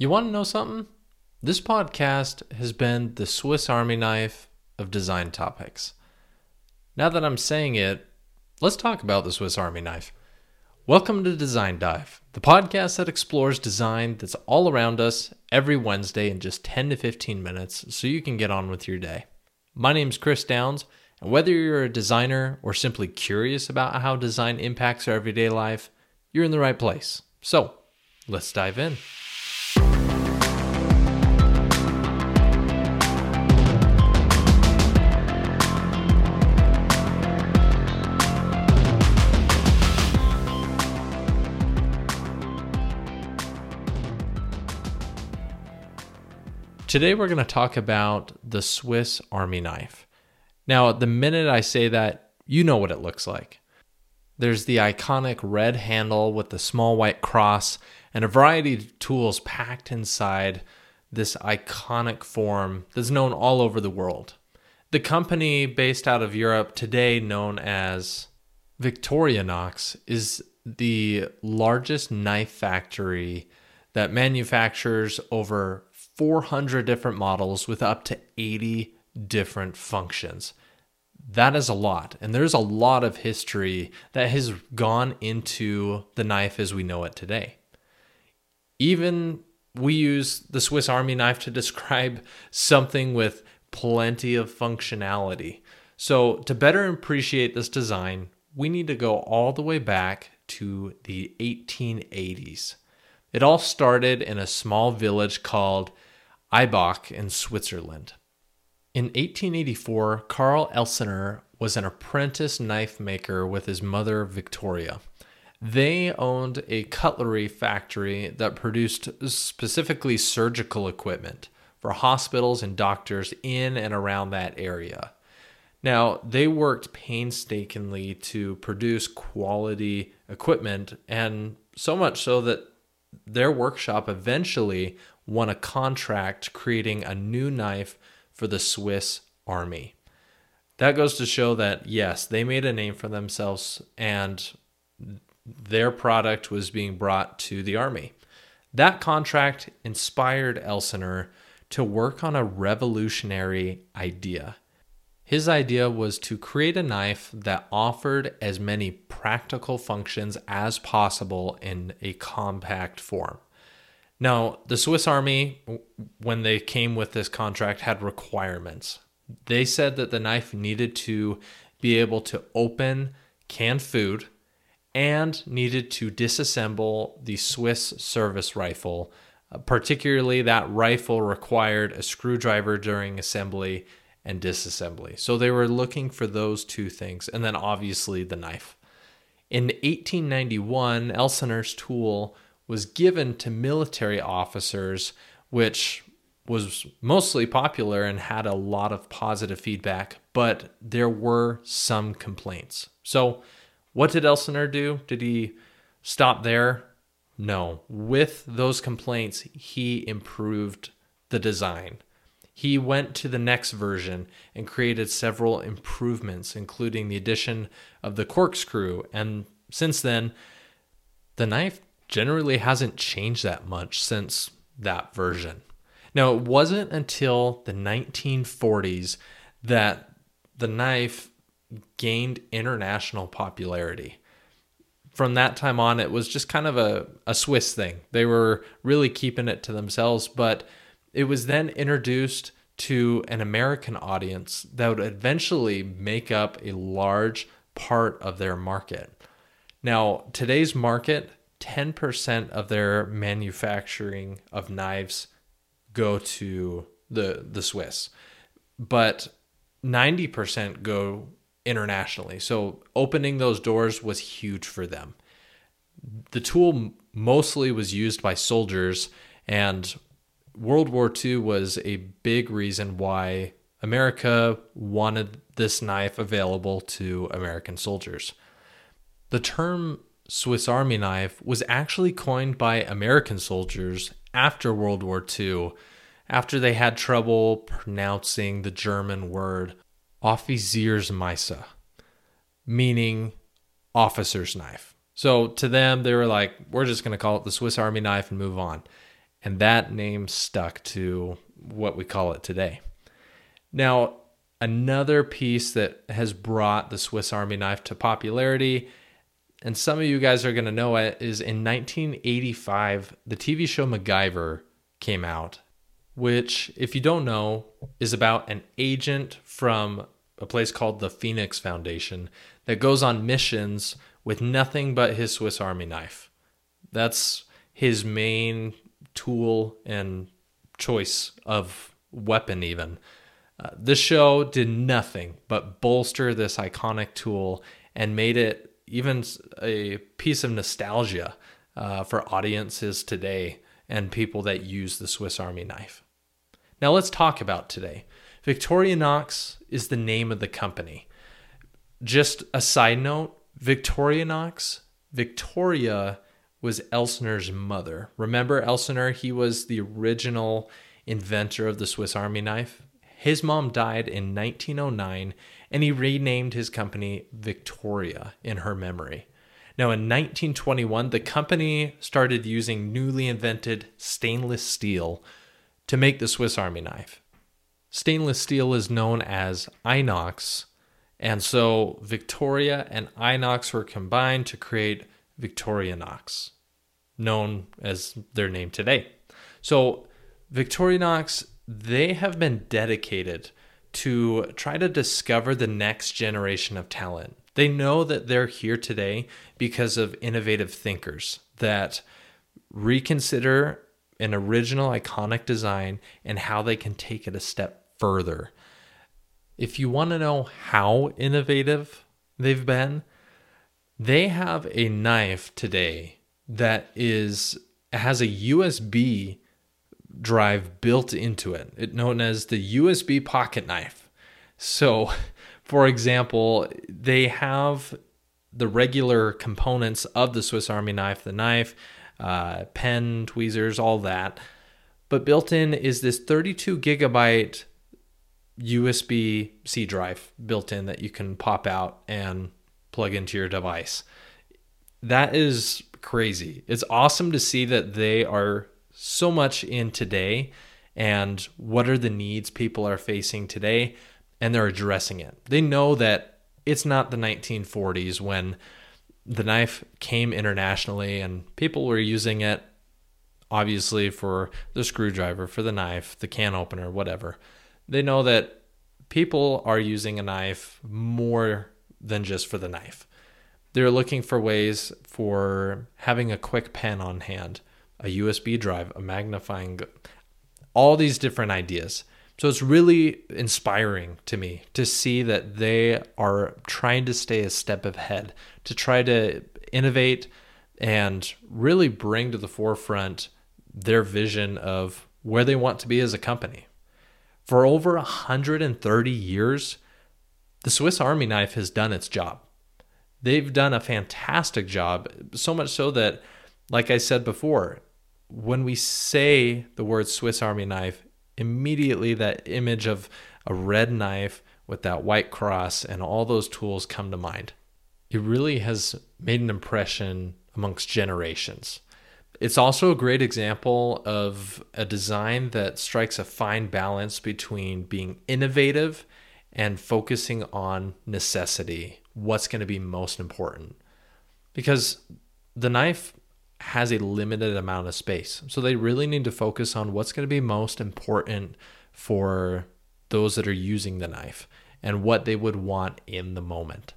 You want to know something? This podcast has been the Swiss Army knife of design topics. Now that I'm saying it, let's talk about the Swiss Army knife. Welcome to Design Dive, the podcast that explores design that's all around us every Wednesday in just 10 to 15 minutes so you can get on with your day. My name's Chris Downs, and whether you're a designer or simply curious about how design impacts our everyday life, you're in the right place. So, let's dive in. Today, we're going to talk about the Swiss Army knife. Now, the minute I say that, you know what it looks like. There's the iconic red handle with the small white cross and a variety of tools packed inside this iconic form that's known all over the world. The company based out of Europe today, known as Victorinox, is the largest knife factory that manufactures over 400 different models with up to 80 different functions. That is a lot. And there's a lot of history that has gone into the knife as we know it today. Even we use the Swiss Army knife to describe something with plenty of functionality. So, to better appreciate this design, we need to go all the way back to the 1880s. It all started in a small village called Ibach in Switzerland. In 1884, Karl Elsener was an apprentice knife maker with his mother, Victoria. They owned a cutlery factory that produced specifically surgical equipment for hospitals and doctors in and around that area. Now, they worked painstakingly to produce quality equipment, and so much so that their workshop eventually won a contract creating a new knife for the Swiss army. That goes to show that, yes, they made a name for themselves and their product was being brought to the army. That contract inspired Elsener to work on a revolutionary idea. His idea was to create a knife that offered as many practical functions as possible in a compact form. Now, the Swiss Army, when they came with this contract, had requirements. They said that the knife needed to be able to open canned food and needed to disassemble the Swiss service rifle. Uh, particularly, that rifle required a screwdriver during assembly and disassembly. So they were looking for those two things, and then obviously the knife. In 1891, Elsener's tool was given to military officers, which was mostly popular and had a lot of positive feedback, but there were some complaints. So, what did Elsener do? Did he stop there? No. With those complaints, he improved the design. He went to the next version and created several improvements, including the addition of the corkscrew. And since then, the knife generally hasn't changed that much since that version. Now, it wasn't until the 1940s that the knife gained international popularity. From that time on, it was just kind of a, a Swiss thing. They were really keeping it to themselves, but it was then introduced to an American audience that would eventually make up a large part of their market. Now, today's market 10% of their manufacturing of knives go to the the Swiss, but 90% go internationally. So opening those doors was huge for them. The tool mostly was used by soldiers and World War II was a big reason why America wanted this knife available to American soldiers. The term Swiss Army knife was actually coined by American soldiers after World War II, after they had trouble pronouncing the German word Offiziersmesser, meaning officer's knife. So to them, they were like, we're just going to call it the Swiss Army knife and move on. And that name stuck to what we call it today. Now, another piece that has brought the Swiss Army knife to popularity, and some of you guys are going to know it, is in 1985, the TV show MacGyver came out, which, if you don't know, is about an agent from a place called the Phoenix Foundation that goes on missions with nothing but his Swiss Army knife. That's his main tool and choice of weapon, even. Uh, this show did nothing but bolster this iconic tool and made it even a piece of nostalgia uh, for audiences today and people that use the Swiss Army knife. Now let's talk about today. Victorinox is the name of the company. Just a side note Victorinox, Victoria was Elsener's mother. Remember Elsener? He was the original inventor of the Swiss Army knife. His mom died in 1909 and he renamed his company Victoria in her memory. Now, in 1921, the company started using newly invented stainless steel to make the Swiss Army knife. Stainless steel is known as inox, and so Victoria and inox were combined to create Victorinox, known as their name today. So, Victorinox they have been dedicated to try to discover the next generation of talent. They know that they're here today because of innovative thinkers that reconsider an original iconic design and how they can take it a step further. If you want to know how innovative they've been, they have a knife today that is has a USB drive built into it, it known as the USB pocket knife. So, for example, they have the regular components of the Swiss Army knife, the knife, uh, pen, tweezers, all that. But built in is this 32 gigabyte USB C drive built in that you can pop out and plug into your device. That is crazy. It's awesome to see that they are so much in today and what are the needs people are facing today and they're addressing it. They know that it's not the 1940s when the knife came internationally and people were using it obviously for the screwdriver, for the knife, the can opener, whatever. They know that people are using a knife more than just for the knife. They're looking for ways for having a quick pen on hand, a USB drive, a magnifying, all these different ideas. So it's really inspiring to me to see that they are trying to stay a step ahead, to try to innovate and really bring to the forefront their vision of where they want to be as a company. For over 130 years, the Swiss Army knife has done its job. They've done a fantastic job, so much so that, like I said before, when we say the word Swiss Army knife, immediately that image of a red knife with that white cross and all those tools come to mind. It really has made an impression amongst generations. It's also a great example of a design that strikes a fine balance between being innovative and focusing on necessity, what's going to be most important. Because the knife has a limited amount of space. So they really need to focus on what's going to be most important for those that are using the knife and what they would want in the moment.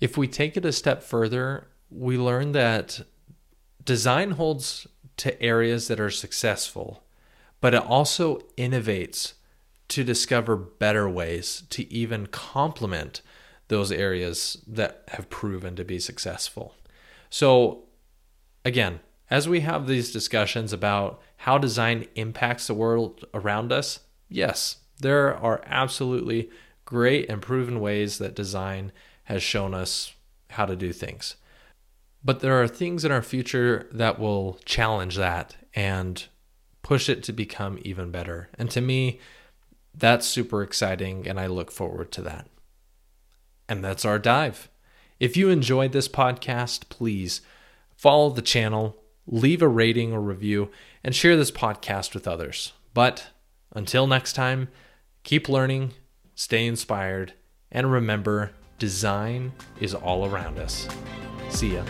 If we take it a step further, we learn that design holds to areas that are successful, but it also innovates to discover better ways to even complement those areas that have proven to be successful. So again, as we have these discussions about how design impacts the world around us, yes, there are absolutely great and proven ways that design has shown us how to do things. But there are things in our future that will challenge that and push it to become even better. And to me, that's super exciting, and I look forward to that. And that's our dive. If you enjoyed this podcast, please follow the channel, leave a rating or review, and share this podcast with others. But until next time, keep learning, stay inspired, and remember design is all around us. See ya.